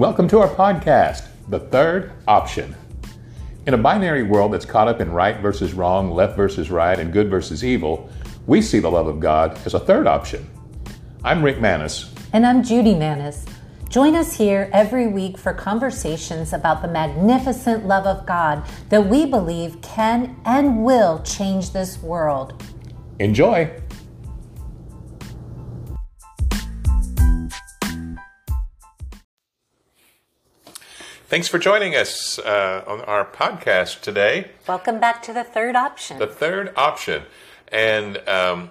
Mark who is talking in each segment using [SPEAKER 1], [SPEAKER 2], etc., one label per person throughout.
[SPEAKER 1] Welcome to our podcast, The Third Option. In a binary world that's caught up in right versus wrong, left versus right, and good versus evil, we see the love of God as a third option. I'm Rick Manis.
[SPEAKER 2] And I'm Judy Manis. Join us here every week for conversations about the magnificent love of God that we believe can and will change this world.
[SPEAKER 1] Enjoy! Thanks for joining us uh, on our podcast today.
[SPEAKER 2] Welcome back to the third option.
[SPEAKER 1] The third option. And um,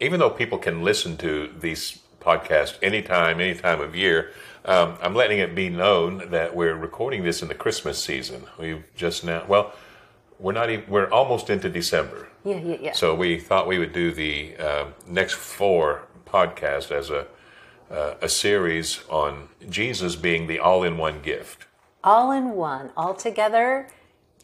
[SPEAKER 1] even though people can listen to these podcasts anytime, any time of year, um, I'm letting it be known that we're recording this in the Christmas season. We've just now, well, we're not even, we're almost into December.
[SPEAKER 2] Yeah, yeah, yeah.
[SPEAKER 1] So we thought we would do the uh, next four podcasts as a, uh, a series on Jesus being the all in one gift
[SPEAKER 2] all in one, all together.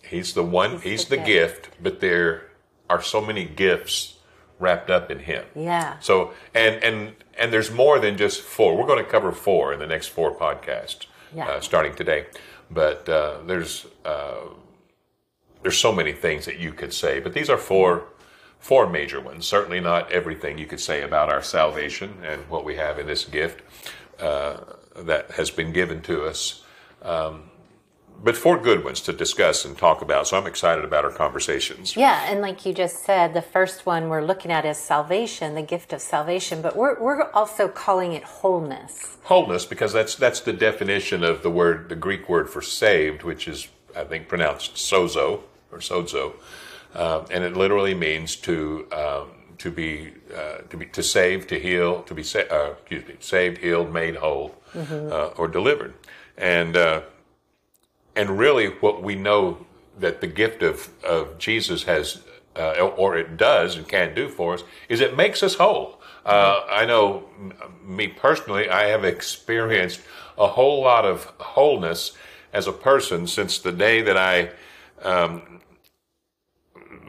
[SPEAKER 1] He's the one, he's, he's the, the gift. but there are so many gifts wrapped up in him.
[SPEAKER 2] Yeah.
[SPEAKER 1] So and and and there's more than just four. We're going to cover four in the next four podcasts, yeah. uh, starting today. But uh, there's uh, there's so many things that you could say, but these are four four major ones. Certainly not everything you could say about our salvation and what we have in this gift uh, that has been given to us. Um, but four good ones to discuss and talk about. So I'm excited about our conversations.
[SPEAKER 2] Yeah, and like you just said, the first one we're looking at is salvation, the gift of salvation, but we're, we're also calling it wholeness.
[SPEAKER 1] Wholeness, because that's that's the definition of the word, the Greek word for saved, which is I think pronounced sozo or sozo, um, and it literally means to um, to be uh, to be to save, to heal, to be sa- uh, excuse me, saved, healed, made whole, mm-hmm. uh, or delivered and uh, and really what we know that the gift of of Jesus has uh, or it does and can do for us is it makes us whole. Uh, I know me personally, I have experienced a whole lot of wholeness as a person since the day that I. Um,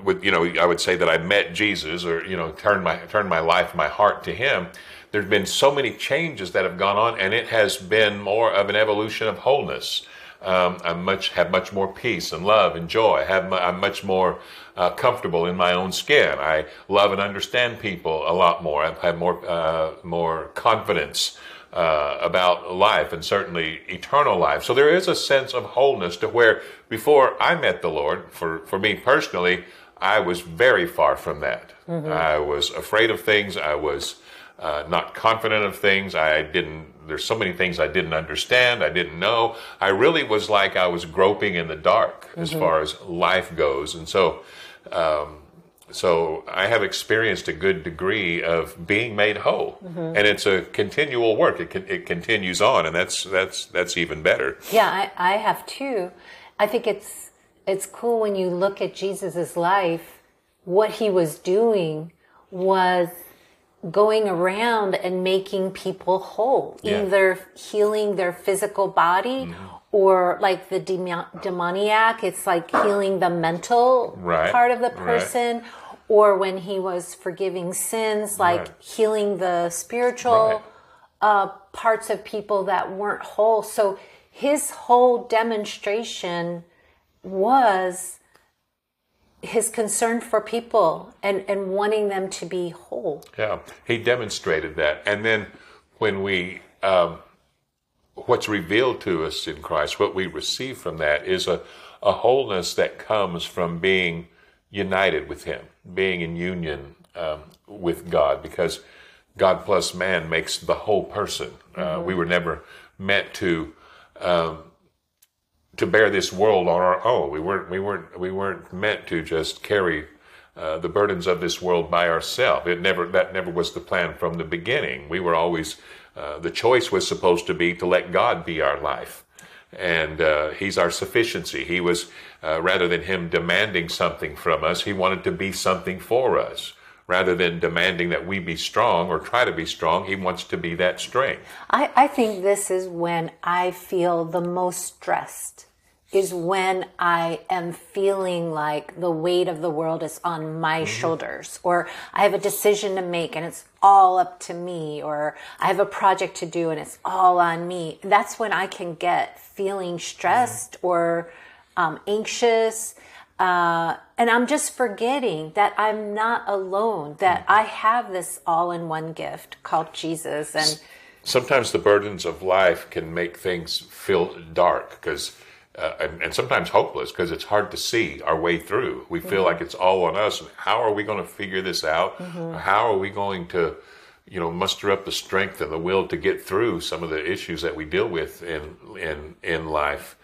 [SPEAKER 1] would you know I would say that I met Jesus or you know turned my turned my life my heart to him there's been so many changes that have gone on, and it has been more of an evolution of wholeness. Um, I much have much more peace and love and joy. I have I'm much more uh, comfortable in my own skin. I love and understand people a lot more. I've had more uh, more confidence uh, about life and certainly eternal life. So there is a sense of wholeness to where before I met the Lord, for for me personally, I was very far from that. Mm-hmm. I was afraid of things. I was uh, not confident of things. I didn't, there's so many things I didn't understand, I didn't know. I really was like I was groping in the dark as mm-hmm. far as life goes. And so, um, so I have experienced a good degree of being made whole, mm-hmm. and it's a continual work. It, it continues on, and that's that's that's even better.
[SPEAKER 2] Yeah, I, I have too. I think it's it's cool when you look at Jesus's life. What he was doing was going around and making people whole, yeah. either healing their physical body mm-hmm. or like the demoniac, it's like healing the mental right. part of the person. Right. Or when he was forgiving sins, like right. healing the spiritual uh, parts of people that weren't whole. So his whole demonstration was his concern for people and, and wanting them to be whole.
[SPEAKER 1] Yeah, he demonstrated that. And then when we, um, what's revealed to us in Christ, what we receive from that is a, a wholeness that comes from being united with him, being in union um, with God, because God plus man makes the whole person. Uh, mm-hmm. We were never meant to. Um, to bear this world on our own. We weren't we weren't we weren't meant to just carry uh, the burdens of this world by ourselves. It never that never was the plan from the beginning. We were always uh, the choice was supposed to be to let God be our life, and uh, He's our sufficiency. He was uh, rather than Him demanding something from us, He wanted to be something for us rather than demanding that we be strong or try to be strong, he wants to be that strength.
[SPEAKER 2] I, I think this is when I feel the most stressed is when I am feeling like the weight of the world is on my mm-hmm. shoulders, or I have a decision to make and it's all up to me, or I have a project to do and it's all on me. That's when I can get feeling stressed mm-hmm. or um, anxious. Uh, and I'm just forgetting that I'm not alone, that. I have this all in one gift called Jesus. And
[SPEAKER 1] sometimes the burdens of life can make things feel dark because uh, and, and, sometimes hopeless because it's hard to see our way through. We feel mm-hmm. like it's all on us. How are we going to figure this out? Mm-hmm. How are we going to, you know, muster up the strength and the will to get through some of the issues that we deal with in in in life?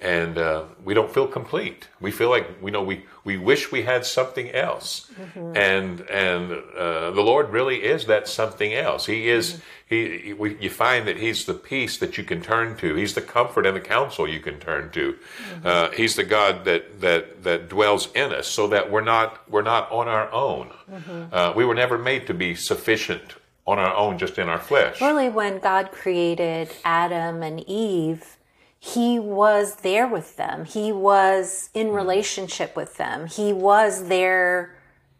[SPEAKER 1] And uh, we don't feel complete. We feel like we know we we wish we had something else, mm-hmm. and and uh, the Lord really is that something else. He is mm-hmm. he. he we, you find that He's the peace that you can turn to. He's the comfort and the counsel you can turn to. Mm-hmm. Uh, he's the God that that that dwells in us, so that we're not we're not on our own. Mm-hmm. Uh, we were never made to be sufficient on our own, just in our flesh.
[SPEAKER 2] Really, when God created Adam and Eve he was there with them. He was in mm-hmm. relationship with them. He was their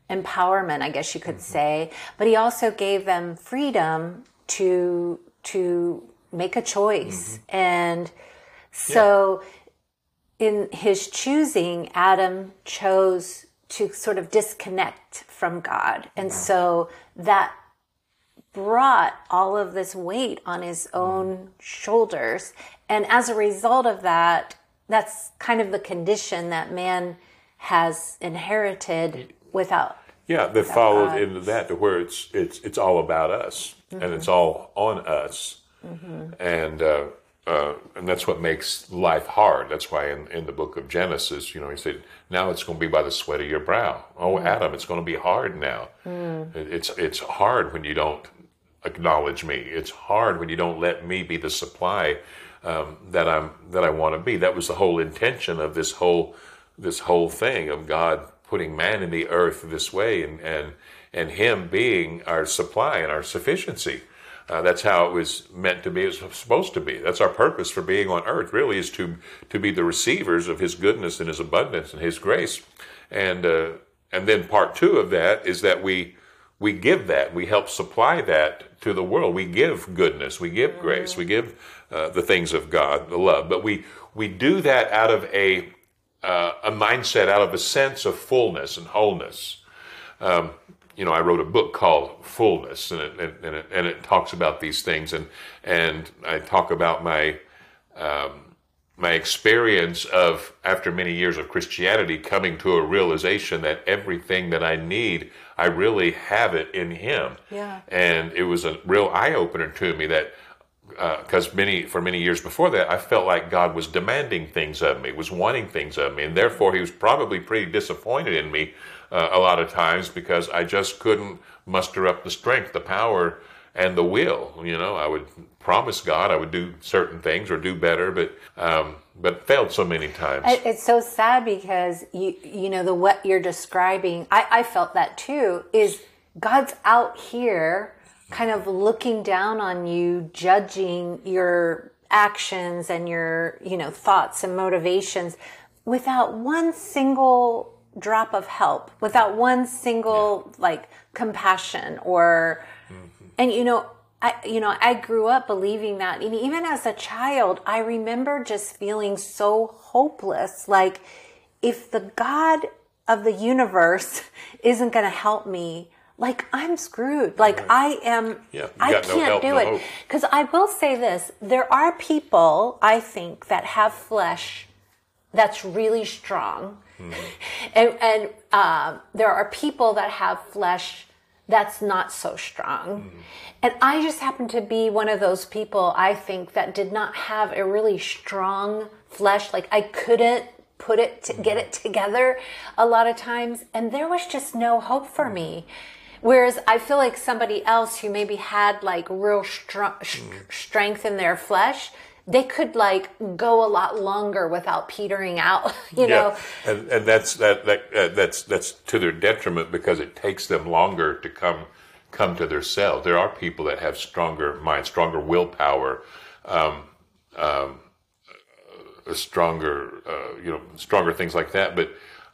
[SPEAKER 2] empowerment, I guess you could mm-hmm. say. But he also gave them freedom to to make a choice. Mm-hmm. And so yeah. in his choosing, Adam chose to sort of disconnect from God. And so that brought all of this weight on his own shoulders. And as a result of that, that's kind of the condition that man has inherited without.
[SPEAKER 1] Yeah, that without followed God. into that to where it's it's it's all about us mm-hmm. and it's all on us, mm-hmm. and uh, uh, and that's what makes life hard. That's why in, in the book of Genesis, you know, he said, "Now it's going to be by the sweat of your brow." Oh, mm. Adam, it's going to be hard now. Mm. It's it's hard when you don't acknowledge me. It's hard when you don't let me be the supply um, that I'm that I want to be. That was the whole intention of this whole this whole thing of God putting man in the earth this way and and and Him being our supply and our sufficiency. Uh, that's how it was meant to be. It's supposed to be. That's our purpose for being on earth. Really, is to to be the receivers of His goodness and His abundance and His grace. And uh, and then part two of that is that we we give that. We help supply that to the world. We give goodness. We give mm-hmm. grace. We give uh, the things of God, the love. But we we do that out of a uh, a mindset, out of a sense of fullness and wholeness. Um, you know, I wrote a book called Fullness, and it, and it, and it talks about these things, and and I talk about my um, my experience of after many years of Christianity coming to a realization that everything that I need, I really have it in Him.
[SPEAKER 2] Yeah.
[SPEAKER 1] And it was a real eye opener to me that because uh, many for many years before that, I felt like God was demanding things of me, was wanting things of me, and therefore He was probably pretty disappointed in me uh, a lot of times because I just couldn't muster up the strength, the power and the will. You know, I would promise God I would do certain things or do better, but um, but failed so many times.
[SPEAKER 2] It's so sad because you you know the what you're describing. I, I felt that too. Is God's out here, kind of looking down on you, judging your actions and your you know thoughts and motivations without one single drop of help without one single yeah. like compassion or and you know, I you know, I grew up believing that and even as a child, I remember just feeling so hopeless like if the God of the universe isn't going to help me, like I'm screwed. Like I am yeah, I can't no help, do no it. Cuz I will say this, there are people I think that have flesh that's really strong. Mm-hmm. And, and uh, there are people that have flesh that's not so strong. Mm. And I just happen to be one of those people, I think, that did not have a really strong flesh. Like I couldn't put it to get it together a lot of times. And there was just no hope for me. Whereas I feel like somebody else who maybe had like real str- mm. strength in their flesh, they could like go a lot longer without petering out you know
[SPEAKER 1] and, and that's that, that uh, that's that's to their detriment because it takes them longer to come come to their self there are people that have stronger mind stronger willpower um, um, stronger, uh, you know, stronger things like that. But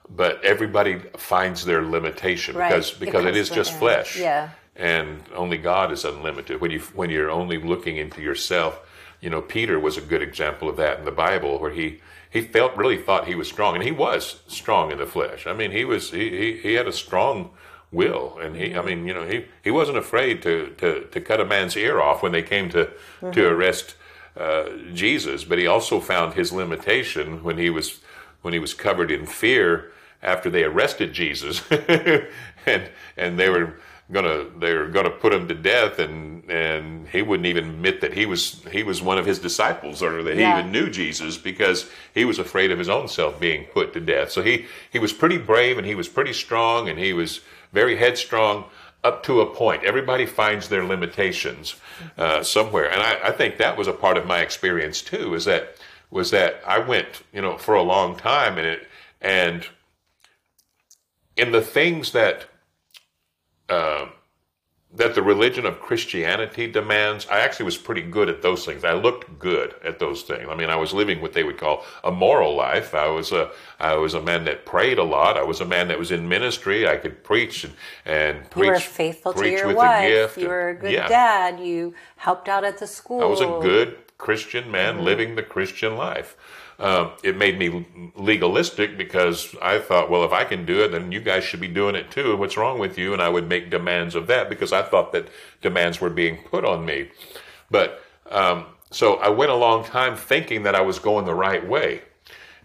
[SPEAKER 1] but everybody finds their limitation
[SPEAKER 2] Right.
[SPEAKER 1] because because it
[SPEAKER 2] comes
[SPEAKER 1] is just flesh.
[SPEAKER 2] Yeah.
[SPEAKER 1] And only God is unlimited. When you when you're only looking into yourself, you know, Peter was a good example of that in the Bible, where he he felt really thought he was strong, and he was strong in the flesh. I mean, he was he he, he had a strong will, and he I mean, you know, he he wasn't afraid to to to cut a man's ear off when they came to to arrest uh, Jesus, but he also found his limitation when he was when he was covered in fear after they arrested Jesus, and and they were gonna they were gonna put him to death, and and he wouldn't even admit that he was he was one of his disciples or that he
[SPEAKER 2] Yeah.
[SPEAKER 1] even knew Jesus because he was afraid of his own self being put to death. So he he was pretty brave and he was pretty strong and he was very headstrong up to a point. Everybody finds their limitations uh, somewhere, and I, I think that was a part of my experience too. Is that was that I went you know for a long time and it and in the things that uh, that the religion of Christianity demands, I actually was pretty good at those things. I looked good at those things. I mean, I was living what they would call a moral life. I was a I was a man that prayed a lot. I was a man that was in ministry. I could preach and, and preach.
[SPEAKER 2] You were faithful to your wife. You were a good
[SPEAKER 1] yeah.
[SPEAKER 2] dad. You helped out at the school.
[SPEAKER 1] I was a good Christian man
[SPEAKER 2] Mm-hmm.
[SPEAKER 1] living the Christian life. Um, it made me legalistic because I thought, well, if I can do it, then you guys should be doing it too. And what's wrong with you? And I would make demands of that because I thought that demands were being put on me. But um, so I went a long time thinking that I was going the right way,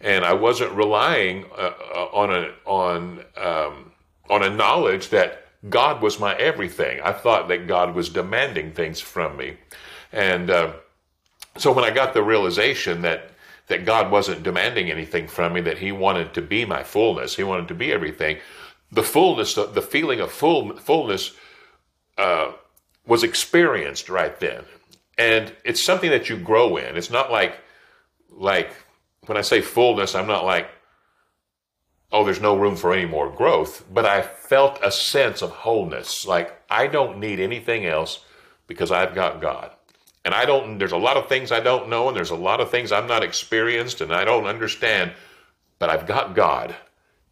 [SPEAKER 1] and I wasn't relying uh, uh, on a on um, on a knowledge that God was my everything. I thought that God was demanding things from me, and. Uh, so when I got the realization that that God wasn't demanding anything from me, that He wanted to be my fullness, He wanted to be everything, the fullness, the feeling of full fullness, uh, was experienced right then, and it's something that you grow in. It's not like like when I say fullness, I'm not like oh, there's no room for any more growth, but I felt a sense of wholeness, like I don't need anything else because I've got God. And I don't, there's a lot of things I don't know, and there's a lot of things I'm not experienced and I don't understand, but I've got God,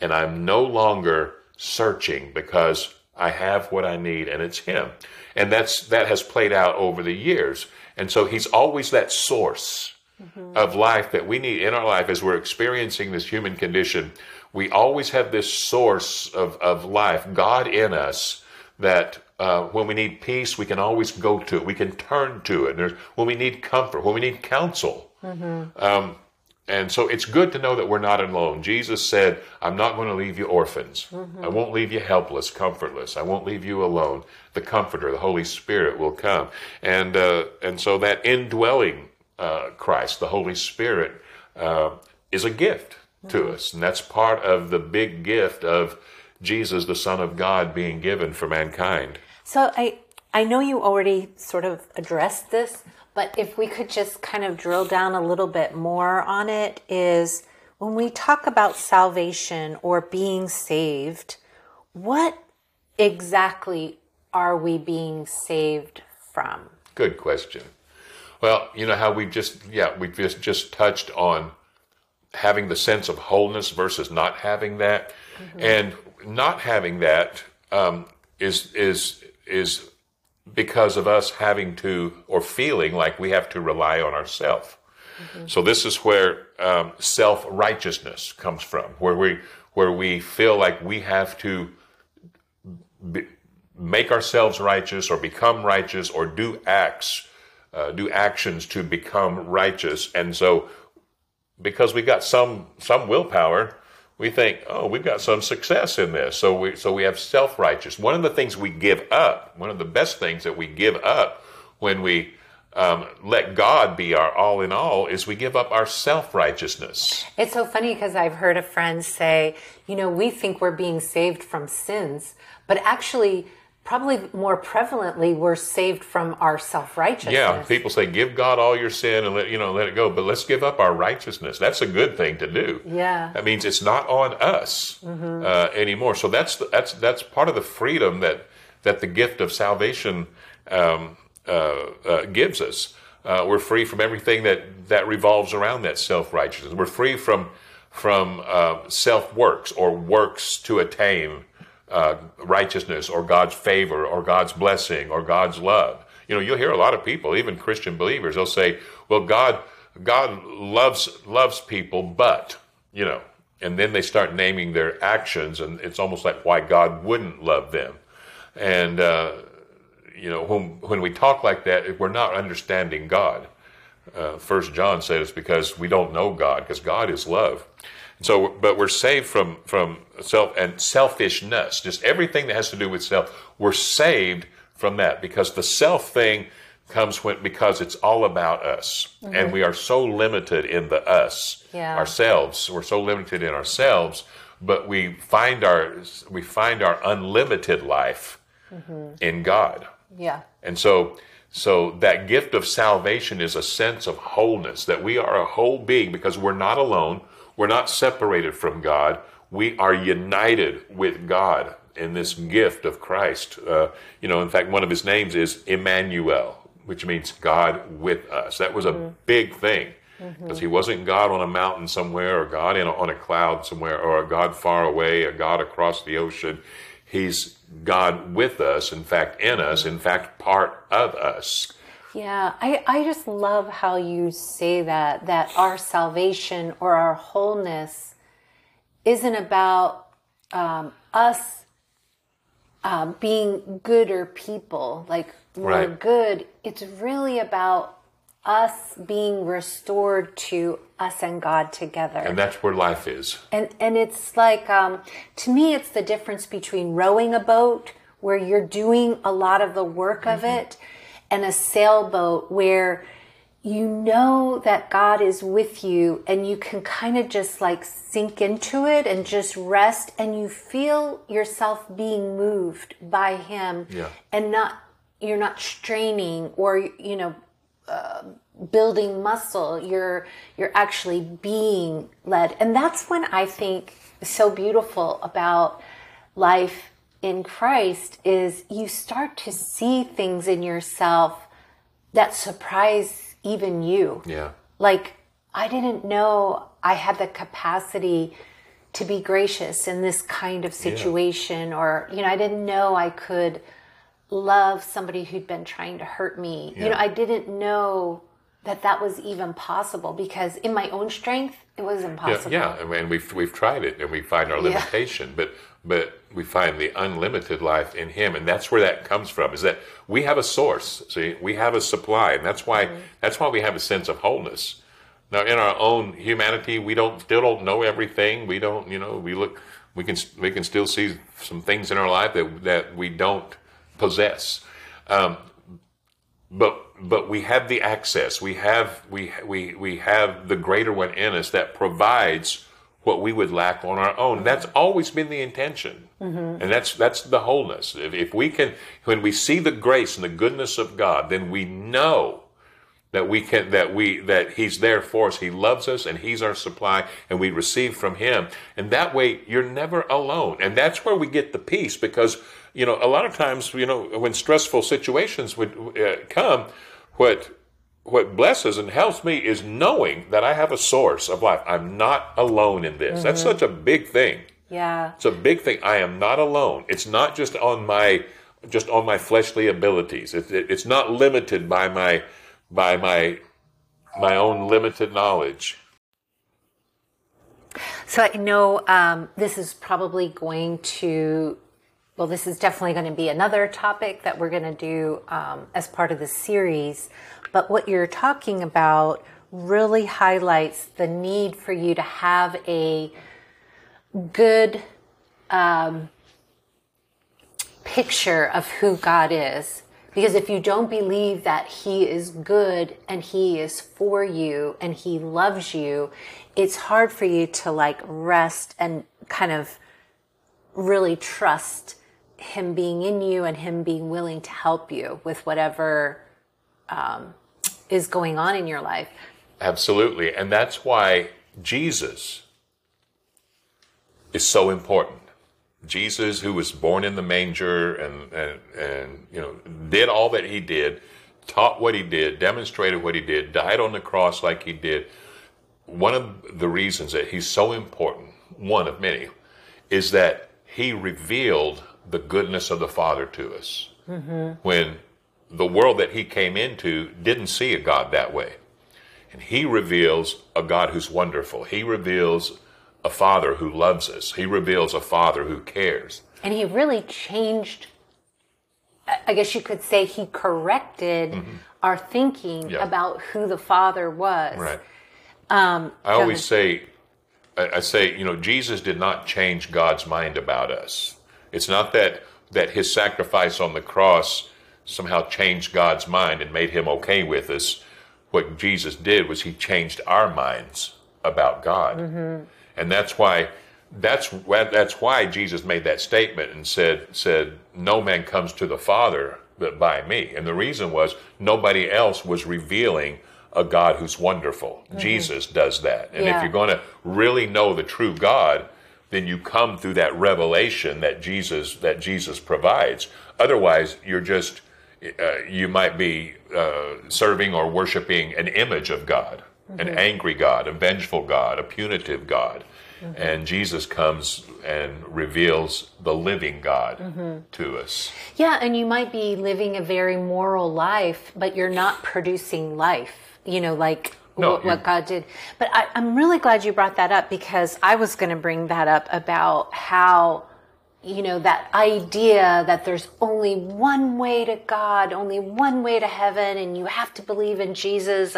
[SPEAKER 1] and I'm no longer searching because I have what I need, and it's Him. And that's, that has played out over the years. And so He's always that source mm-hmm. of life that we need in our life as we're experiencing this human condition. We always have this source of, of life, God in us, that uh, when we need peace, we can always go to it. We can turn to it. There's, when we need comfort, when we need counsel. Um, and so it's good to know that we're not alone. Jesus said, I'm not going to leave you orphans. I won't leave you helpless, comfortless. I won't leave you alone. The Comforter, the Holy Spirit, will come. And, uh, and so that indwelling uh, Christ, the Holy Spirit, uh, is a gift to us. And that's part of the big gift of Jesus, the Son of God, being given for mankind.
[SPEAKER 2] So I I know you already sort of addressed this, but if we could just kind of drill down a little bit more on it is when we talk about salvation or being saved, what exactly are we being saved from?
[SPEAKER 1] Good question. Well, you know how we just yeah we just just touched on having the sense of wholeness versus not having that, and not having that um, is is is because of us having to or feeling like we have to rely on ourselves. So this is where um, self righteousness comes from, where we where we feel like we have to be, make ourselves righteous or become righteous or do acts, uh, do actions to become righteous, and so because we got some some willpower, we think, oh, we've got some success in this. So we so we have self righteous. One of the things we give up, one of the best things that we give up when we um, let God be our all in all, is we give up our self righteousness.
[SPEAKER 2] It's so funny because I've heard a friend say, you know, we think we're being saved from sins, but actually, probably more prevalently, we're saved from our self righteousness.
[SPEAKER 1] Yeah, people say give God all your sin and let you know let it go, but let's give up our righteousness. That's a good thing to do.
[SPEAKER 2] Yeah.
[SPEAKER 1] that means it's not on us uh, anymore. So that's the, that's that's part of the freedom that that the gift of salvation um, uh, uh, gives us. Uh, we're free from everything that, that revolves around that self righteousness. We're free from from uh, self works or works to attain uh, righteousness or God's favor or God's blessing or God's love. You know, you'll hear a lot of people, even Christian believers, they'll say, "Well, God, God loves loves people, but you know," and then they start naming their actions, and it's almost like why God wouldn't love them. And uh, you know, when when we talk like that, we're not understanding God. Uh, First John says because we don't know God, because God is love. So, but we're saved from from self and selfishness, just everything that has to do with self. We're saved from that because the self thing comes when because it's all about us, mm-hmm. and we are so limited in the us
[SPEAKER 2] yeah.
[SPEAKER 1] ourselves. We're so limited in ourselves, but we find our we find our unlimited life mm-hmm. in God.
[SPEAKER 2] Yeah,
[SPEAKER 1] and so so that gift of salvation is a sense of wholeness, that we are a whole being because we're not alone. We're not separated from God. We are united with God in this gift of Christ. Uh, you know, in fact, one of his names is Emmanuel, which means God with us. That was a mm-hmm. big thing because mm-hmm. he wasn't God on a mountain somewhere or God in a, on a cloud somewhere or a God far away, a God across the ocean. He's God with us, in fact, in us, in fact, part of us.
[SPEAKER 2] Yeah, I, I just love how you say that, that our salvation or our wholeness isn't about um, us uh, being gooder people, like we're good. It's really about us being restored to us and God together.
[SPEAKER 1] And that's where life is.
[SPEAKER 2] And and it's like um, to me, it's the difference between rowing a boat where you're doing a lot of the work of mm-hmm. it, and a sailboat where you know that God is with you and you can kind of just like sink into it and just rest and you feel yourself being moved by him
[SPEAKER 1] yeah.
[SPEAKER 2] and not you're not straining or you know uh, building muscle you're you're actually being led and that's when i think so beautiful about life in christ is you start to see things in yourself that surprise even you
[SPEAKER 1] yeah
[SPEAKER 2] like i didn't know i had the capacity to be gracious in this kind of situation yeah. or you know i didn't know i could love somebody who'd been trying to hurt me. Yeah. You know, I didn't know that that was even possible because in my own strength, it was impossible.
[SPEAKER 1] Yeah, yeah. and we've we've tried it and we find our limitation, yeah. but but we find the unlimited life in Him, and that's where that comes from. Is that we have a source. See, we have a supply, and that's why mm-hmm. that's why we have a sense of wholeness. Now, in our own humanity, we don't still don't know everything. We don't, you know, we look, we can we can still see some things in our life that that we don't possess. Um, but but we have the access. We have we we we have the greater one in us that provides what we would lack on our own. That's always been the intention, mm-hmm. and that's that's the wholeness. If, if we can, when we see the grace and the goodness of God, then we know that we can that we that he's there for us he loves us and he's our supply and we receive from him and that way you're never alone and that's where we get the peace because you know, a lot of times, you know, when stressful situations would uh, come, what what blesses and helps me is knowing that I have a source of life. I'm not alone in this. Mm-hmm. That's such a big thing.
[SPEAKER 2] Yeah.
[SPEAKER 1] It's a big thing. I am not alone. It's not just on my just on my fleshly abilities. It, it, it's not limited by my by my my own limited knowledge.
[SPEAKER 2] So I know um, this is probably going to well, this is definitely going to be another topic that we're going to do um, as part of the series. But what you're talking about really highlights the need for you to have a good um, picture of who God is. Because if you don't believe that He is good and He is for you and He loves you, it's hard for you to like rest and kind of really trust him being in you and him being willing to help you with whatever um, is going on in your life.
[SPEAKER 1] Absolutely. And that's why Jesus is so important. Jesus, who was born in the manger and, and, and you know, did all that he did taught what he did, demonstrated what he did, died on the cross like he did, one of the reasons that he's so important, one of many, is that he revealed the goodness of the Father to us. Mm-hmm. When the world that he came into didn't see a God that way. And he reveals a God who's wonderful. He reveals a Father who loves us. He reveals a Father who cares.
[SPEAKER 2] And he really changed, I guess you could say he corrected mm-hmm. our thinking yeah. about who the Father was.
[SPEAKER 1] Right. Um, I always say, I say, you know, Jesus did not change God's mind about us. It's not that that his sacrifice on the cross somehow changed God's mind and made him okay with us. What Jesus did was he changed our minds about God. Mm-hmm. And that's why that's that's why Jesus made that statement and said said no man comes to the Father but by me. And the reason was nobody else was revealing a God who's wonderful. Mm-hmm. Jesus does that. And yeah. if you're going to really know the true God, then you come through that revelation that Jesus that Jesus provides. Otherwise, you're just uh, you might be uh, serving or worshiping an image of God, mm-hmm. an angry God, a vengeful God, a punitive God. Mm-hmm. And Jesus comes and reveals the living God mm-hmm. to us.
[SPEAKER 2] Yeah, and you might be living a very moral life, but you're not producing life you know, like no, what, what, God did. But I, I'm really glad you brought that up because I was going to bring that up about how, you know, that idea that there's only one way to God, only one way to heaven, and you have to believe in Jesus.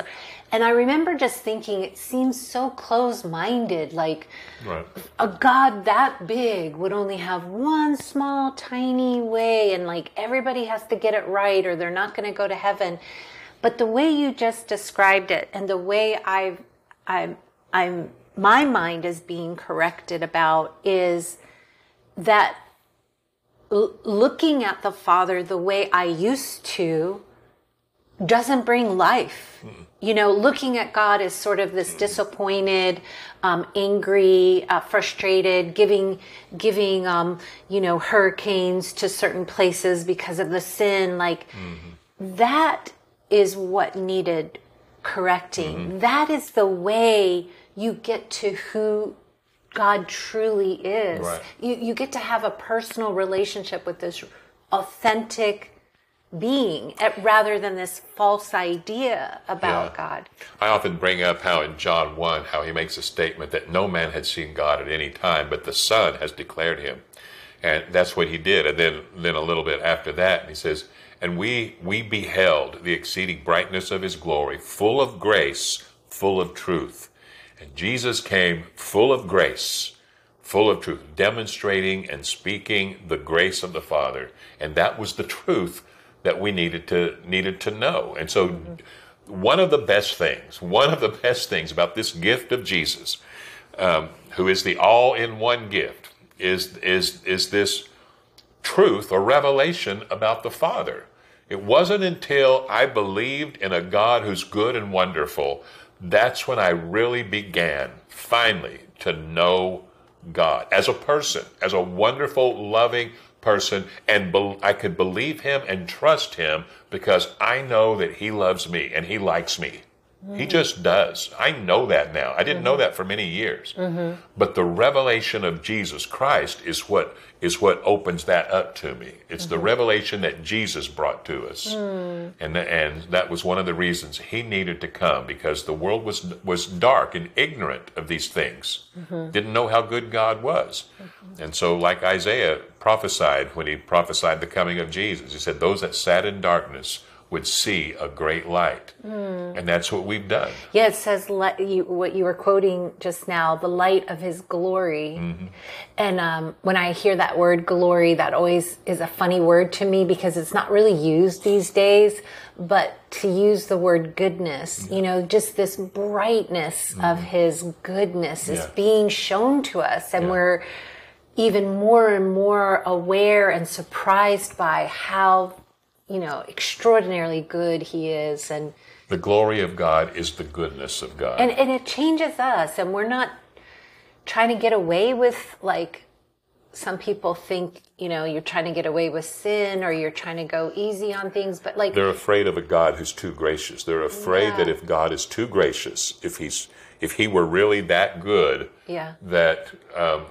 [SPEAKER 2] And I remember just thinking it seems so close minded. Like right. a God that big would only have one small, tiny way, and like everybody has to get it right or they're not going to go to heaven. But the way you just described it and the way I've, I'm, I'm, my mind is being corrected about is that l- looking at the Father the way I used to doesn't bring life. Mm. You know, looking at God as sort of this disappointed, um, angry, uh, frustrated, giving, giving, um, you know, hurricanes to certain places because of the sin, like mm-hmm. that is what needed correcting. Mm-hmm. That is the way you get to who God truly is. Right. You, you get to have a personal relationship with this authentic being eh, rather than this false idea about yeah. God.
[SPEAKER 1] I often bring up how in John 1, how he makes a statement that no man had seen God at any time, but the Son has declared him. And that's what he did. And then, then a little bit after that, he says, and we we beheld the exceeding brightness of his glory, full of grace, full of truth. And Jesus came full of grace, full of truth, demonstrating and speaking the grace of the Father. And that was the truth that we needed to needed to know. And so one of the best things, one of the best things about this gift of Jesus, um, who is the all-in-one gift, is is is this truth or revelation about the Father. It wasn't until I believed in a God who's good and wonderful, that's when I really began, finally, to know God as a person, as a wonderful, loving person, and be- I could believe Him and trust Him because I know that He loves me and He likes me. Mm-hmm. He just does. I know that now. I didn't mm-hmm. know that for many years. Mm-hmm. But the revelation of Jesus Christ is what is what opens that up to me. It's the mm-hmm. revelation that Jesus brought to us. Mm. And and that was one of the reasons he needed to come because the world was was dark and ignorant of these things. Mm-hmm. Didn't know how good God was. Mm-hmm. And so like Isaiah prophesied when he prophesied the coming of Jesus, he said those that sat in darkness would see a great light. Mm. And that's what we've done.
[SPEAKER 2] Yeah, it says you, what you were quoting just now, the light of his glory. Mm-hmm. And um, when I hear that word glory, that always is a funny word to me because it's not really used these days. But to use the word goodness, mm-hmm. you know, just this brightness mm-hmm. of his goodness yeah. is being shown to us. And yeah. we're even more and more aware and surprised by how you know, extraordinarily good he is. And
[SPEAKER 1] the glory of God is the goodness of God.
[SPEAKER 2] And, and it changes us. And we're not trying to get away with like some people think, you know, you're trying to get away with sin or you're trying to go easy on things, but like
[SPEAKER 1] They're afraid of a God who's too gracious. They're afraid
[SPEAKER 2] Yeah.
[SPEAKER 1] that if God is too gracious, if he's if he were really that good,
[SPEAKER 2] Yeah.
[SPEAKER 1] that um,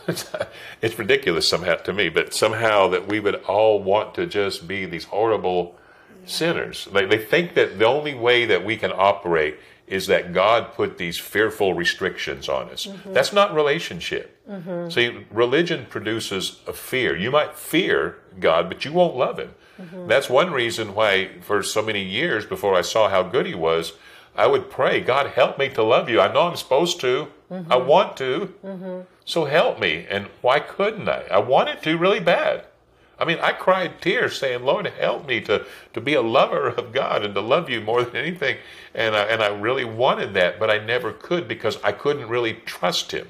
[SPEAKER 1] it's ridiculous somehow to me, but somehow that we would all want to just be these horrible sinners. They, they think that the only way that we can operate is that God put these fearful restrictions on us. Mm-hmm. That's not relationship. Mm-hmm. See, religion produces a fear. You might fear God, but you won't love Him. Mm-hmm. That's one reason why, for so many years before I saw how good He was, I would pray, God, help me to love you. I know I'm supposed to. I want to. So help me. And why couldn't I? I wanted to really bad. I mean, I cried tears saying, Lord, help me to, to be a lover of God and to love you more than anything. And I, and I really wanted that, but I never could because I couldn't really trust Him.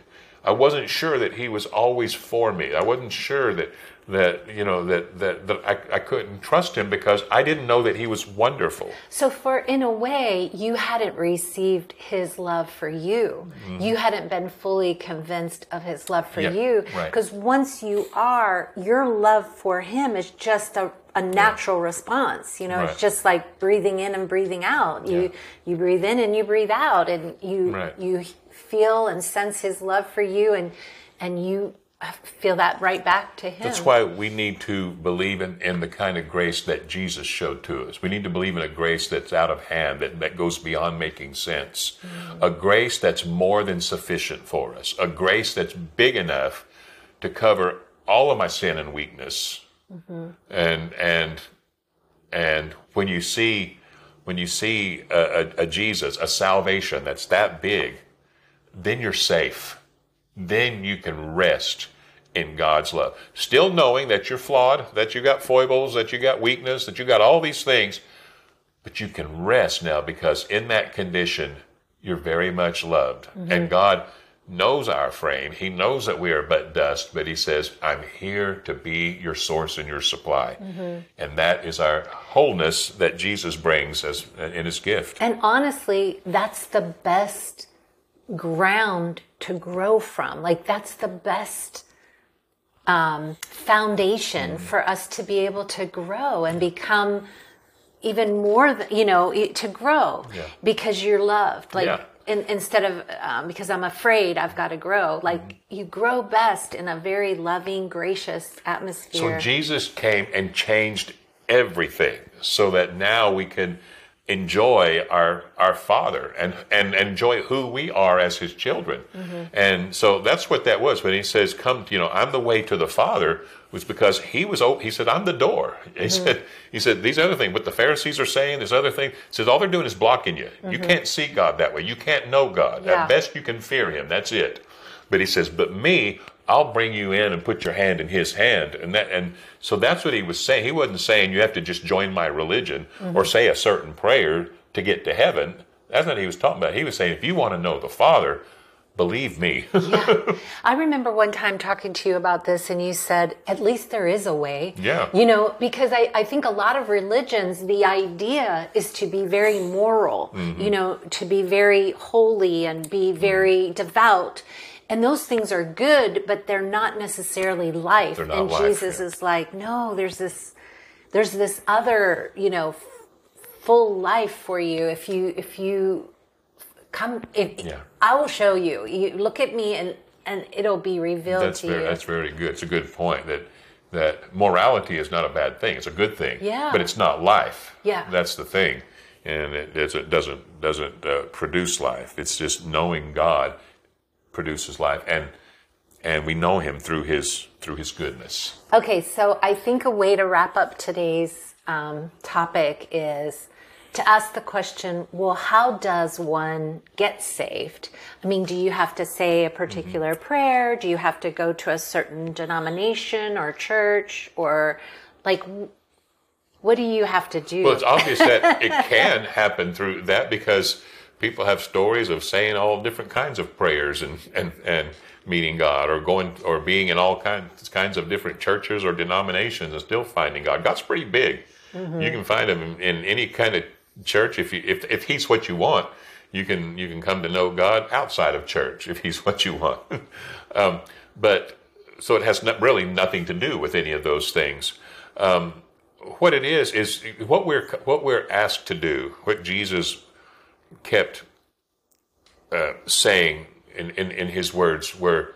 [SPEAKER 1] I wasn't sure that He was always for me. I wasn't sure that, that you know, that, that, that I, I couldn't trust Him because I didn't know that He was wonderful.
[SPEAKER 2] So, for in a way, you hadn't received his love for you. Mm-hmm. You hadn't been fully convinced of his love for
[SPEAKER 1] Yeah,
[SPEAKER 2] you.
[SPEAKER 1] right.
[SPEAKER 2] Because once you are, your love for him is just a, a natural response. You know,
[SPEAKER 1] Right.
[SPEAKER 2] it's just like breathing in and breathing out. You
[SPEAKER 1] Yeah.
[SPEAKER 2] you breathe in and you breathe out, and you
[SPEAKER 1] Right.
[SPEAKER 2] you feel and sense his love for you, and and you feel that right back to him.
[SPEAKER 1] That's why we need to believe in, in the kind of grace that Jesus showed to us. We need to believe in a grace that's out of hand, that, that goes beyond making sense. Mm-hmm. A grace that's more than sufficient for us. A grace that's big enough to cover all of my sin and weakness. Mm-hmm. And and and when you see when you see a, a, a Jesus, a salvation that's that big, then you're safe then you can rest in God's love. Still knowing that you're flawed, that you got foibles, that you got weakness, that you got all these things, but you can rest now because in that condition, you're very much loved. Mm-hmm. And God knows our frame. He knows that we are but dust, but He says, I'm here to be your source and your supply. Mm-hmm. And that is our wholeness that Jesus brings as in His gift.
[SPEAKER 2] And honestly, that's the best ground to grow from. Like that's the best um, foundation
[SPEAKER 1] Mm-hmm.
[SPEAKER 2] for us to be able to grow and become even more, th- you know, to grow
[SPEAKER 1] Yeah.
[SPEAKER 2] because you're loved. Like
[SPEAKER 1] Yeah.
[SPEAKER 2] in, instead of um, because I'm afraid I've got to grow. Like
[SPEAKER 1] Mm-hmm.
[SPEAKER 2] you grow best in a very loving, gracious atmosphere.
[SPEAKER 1] So Jesus came and changed everything so that now we can enjoy our our father and and enjoy who we are as his children. Mm-hmm. And so that's what that was. When he says come you know i'm the way to the father was because he was o- he said i'm the door. He mm-hmm. said he said these other things what the pharisees are saying this other thing says all they're doing is blocking you. You mm-hmm. can't see god that way. You can't know god.
[SPEAKER 2] Yeah.
[SPEAKER 1] at best you can fear him. That's it. But he says, "But me, I'll bring you in and put your hand in his hand." And that, and so that's what he was saying. He wasn't saying you have to just join my religion or say a certain prayer to get to heaven. That's not what he was talking about. He was saying, if you want to know the Father, believe me. yeah.
[SPEAKER 2] I remember one time talking to you about this, and you said, at least there is a way.
[SPEAKER 1] Yeah.
[SPEAKER 2] You know, because I, I think a lot of religions, the idea is to be very moral,
[SPEAKER 1] Mm-hmm.
[SPEAKER 2] you know, to be very holy and be very devout. And those things are good, but they're not necessarily life.
[SPEAKER 1] They're not
[SPEAKER 2] and
[SPEAKER 1] life,
[SPEAKER 2] Jesus
[SPEAKER 1] yeah.
[SPEAKER 2] is like, no, there's this, there's this other, you know, full life for you if you, if you come, if,
[SPEAKER 1] Yeah.
[SPEAKER 2] I will show you. You look at me and and it'll be revealed
[SPEAKER 1] that's
[SPEAKER 2] to
[SPEAKER 1] very,
[SPEAKER 2] you.
[SPEAKER 1] that's very good. It's a good point that that morality is not a bad thing. It's a good thing.
[SPEAKER 2] Yeah.
[SPEAKER 1] But it's not life.
[SPEAKER 2] Yeah.
[SPEAKER 1] That's the thing, and it, it doesn't doesn't uh, produce life. It's just knowing God produces life, and and we know Him through His through His goodness.
[SPEAKER 2] Okay, so I think a way to wrap up today's um, topic is to ask the question well, how does one get saved? I mean, do you have to say a particular
[SPEAKER 1] Mm-hmm.
[SPEAKER 2] prayer? Do you have to go to a certain denomination or church? Or, like, what do you have to do?
[SPEAKER 1] Well, it's obvious that it can happen through that because people have stories of saying all different kinds of prayers and, and, and meeting God or going or being in all kinds kinds of different churches or denominations and still finding God. God's pretty big. You can find him in, in any kind of church if you if, if he's what you want. You can you can come to know God outside of church if he's what you want. um, but so it has not, really nothing to do with any of those things. Um, what it is is what we're what we're asked to do. What Jesus kept uh, saying in, in, in his words were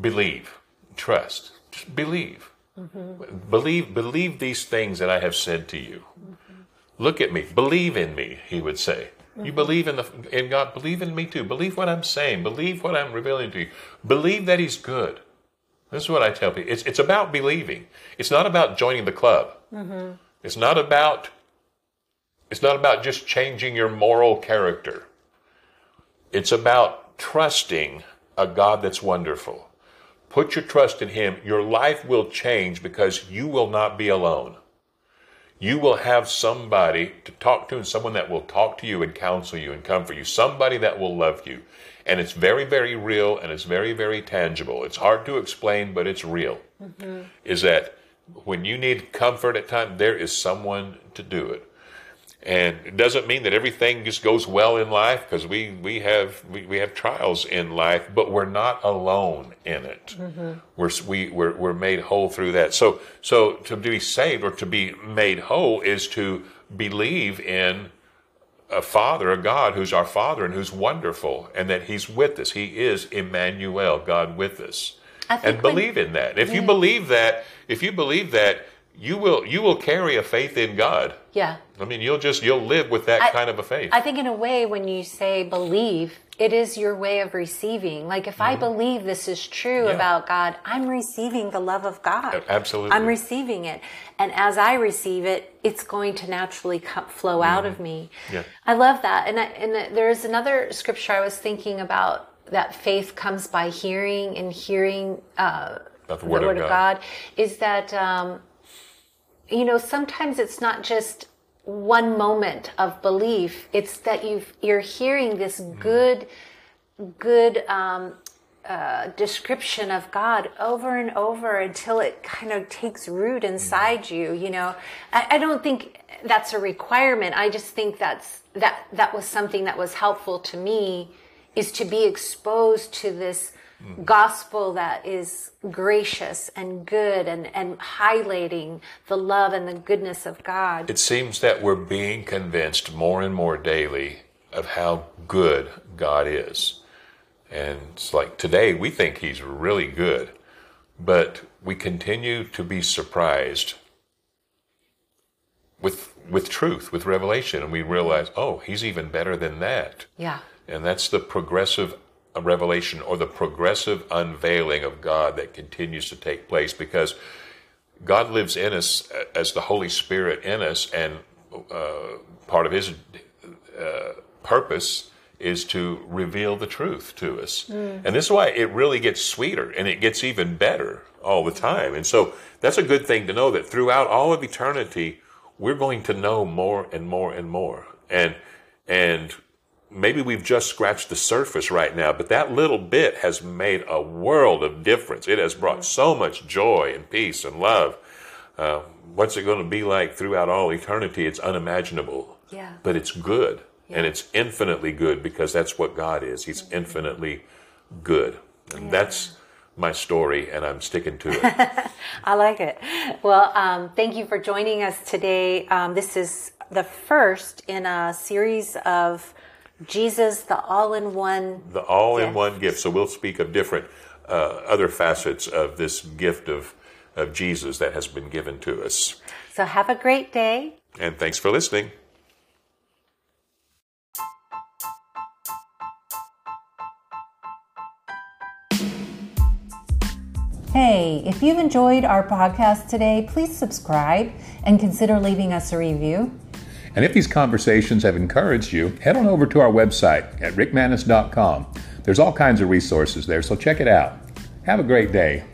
[SPEAKER 1] believe, trust, just believe. Mm-hmm. Believe believe these things that I have said to you. Mm-hmm. Look at me, believe in me, he would say. Mm-hmm. You believe in the in God, believe in me too. Believe what I'm saying, believe what I'm revealing to you. Believe that he's good. This is what I tell people. It's it's about believing. It's not about joining the club. Mm-hmm. It's not about it's not about just changing your moral character. It's about trusting a God that's wonderful. Put your trust in Him. Your life will change because you will not be alone. You will have somebody to talk to and someone that will talk to you and counsel you and comfort you. Somebody that will love you. And it's very, very real and it's very, very tangible. It's hard to explain, but it's real. Mm-hmm. Is that when you need comfort at times, there is someone to do it. And it doesn't mean that everything just goes well in life because we, we have we, we have trials in life, but we're not alone in it. Mm-hmm. We're, we, we're, we're made whole through that. So so to be saved or to be made whole is to believe in a Father, a God who's our Father and who's wonderful, and that He's with us. He is Emmanuel, God with us. And believe when, in that. If yeah. you believe that, if you believe that, you will you will carry a faith in God.
[SPEAKER 2] Yeah.
[SPEAKER 1] I mean, you'll just you'll live with that I, kind of a faith.
[SPEAKER 2] I think in a way when you say believe, it is your way of receiving. Like if mm-hmm. I believe this is true yeah. about God, I'm receiving the love of God.
[SPEAKER 1] Absolutely.
[SPEAKER 2] I'm receiving it. And as I receive it, it's going to naturally come, flow mm-hmm. out of me. Yeah. I love that. And I, and there is another scripture I was thinking about that faith comes by hearing and hearing uh,
[SPEAKER 1] the word, the word of, God. of, God.
[SPEAKER 2] is that um, you know, sometimes it's not just one moment of belief. It's that you've, you're hearing this mm-hmm. good, good um, uh, description of God over and over until it kind of takes root inside mm-hmm. you. You know, I, I don't think that's a requirement. I just think that's that that was something that was helpful to me is to be exposed to this gospel that is gracious and good and, and highlighting the love and the goodness of God.
[SPEAKER 1] It seems that we're being convinced more and more daily of how good God is. And it's like today we think He's really good, but we continue to be surprised with with truth, with revelation, and we realize, oh, He's even better than that.
[SPEAKER 2] Yeah.
[SPEAKER 1] And that's the progressive revelation or the progressive unveiling of God that continues to take place because God lives in us as the Holy Spirit in us, and uh, part of His uh, purpose is to reveal the truth to us. Mm. And this is why it really gets sweeter and it gets even better all the time. And so that's a good thing to know that throughout all of eternity, we're going to know more and more and more. And and maybe we've just scratched the surface right now, but that little bit has made a world of difference. It has brought so much joy and peace and love. Uh, what's it going to be like throughout all eternity? It's unimaginable.
[SPEAKER 2] Yeah.
[SPEAKER 1] But it's good. Yeah. And it's infinitely good because that's what God is. He's mm-hmm. infinitely good. And yeah. that's my story, and I'm sticking to it.
[SPEAKER 2] I like it. Well, um, thank you for joining us today. Um, this is the first in a series of Jesus, the all in one.
[SPEAKER 1] The all in one gift. So we'll speak of different uh, other facets of this gift of, of Jesus that has been given to us.
[SPEAKER 2] So have a great day.
[SPEAKER 1] And thanks for listening.
[SPEAKER 2] Hey, if you've enjoyed our podcast today, please subscribe and consider leaving us a review.
[SPEAKER 1] And if these conversations have encouraged you, head on over to our website at rickmanis.com. There's all kinds of resources there, so check it out. Have a great day.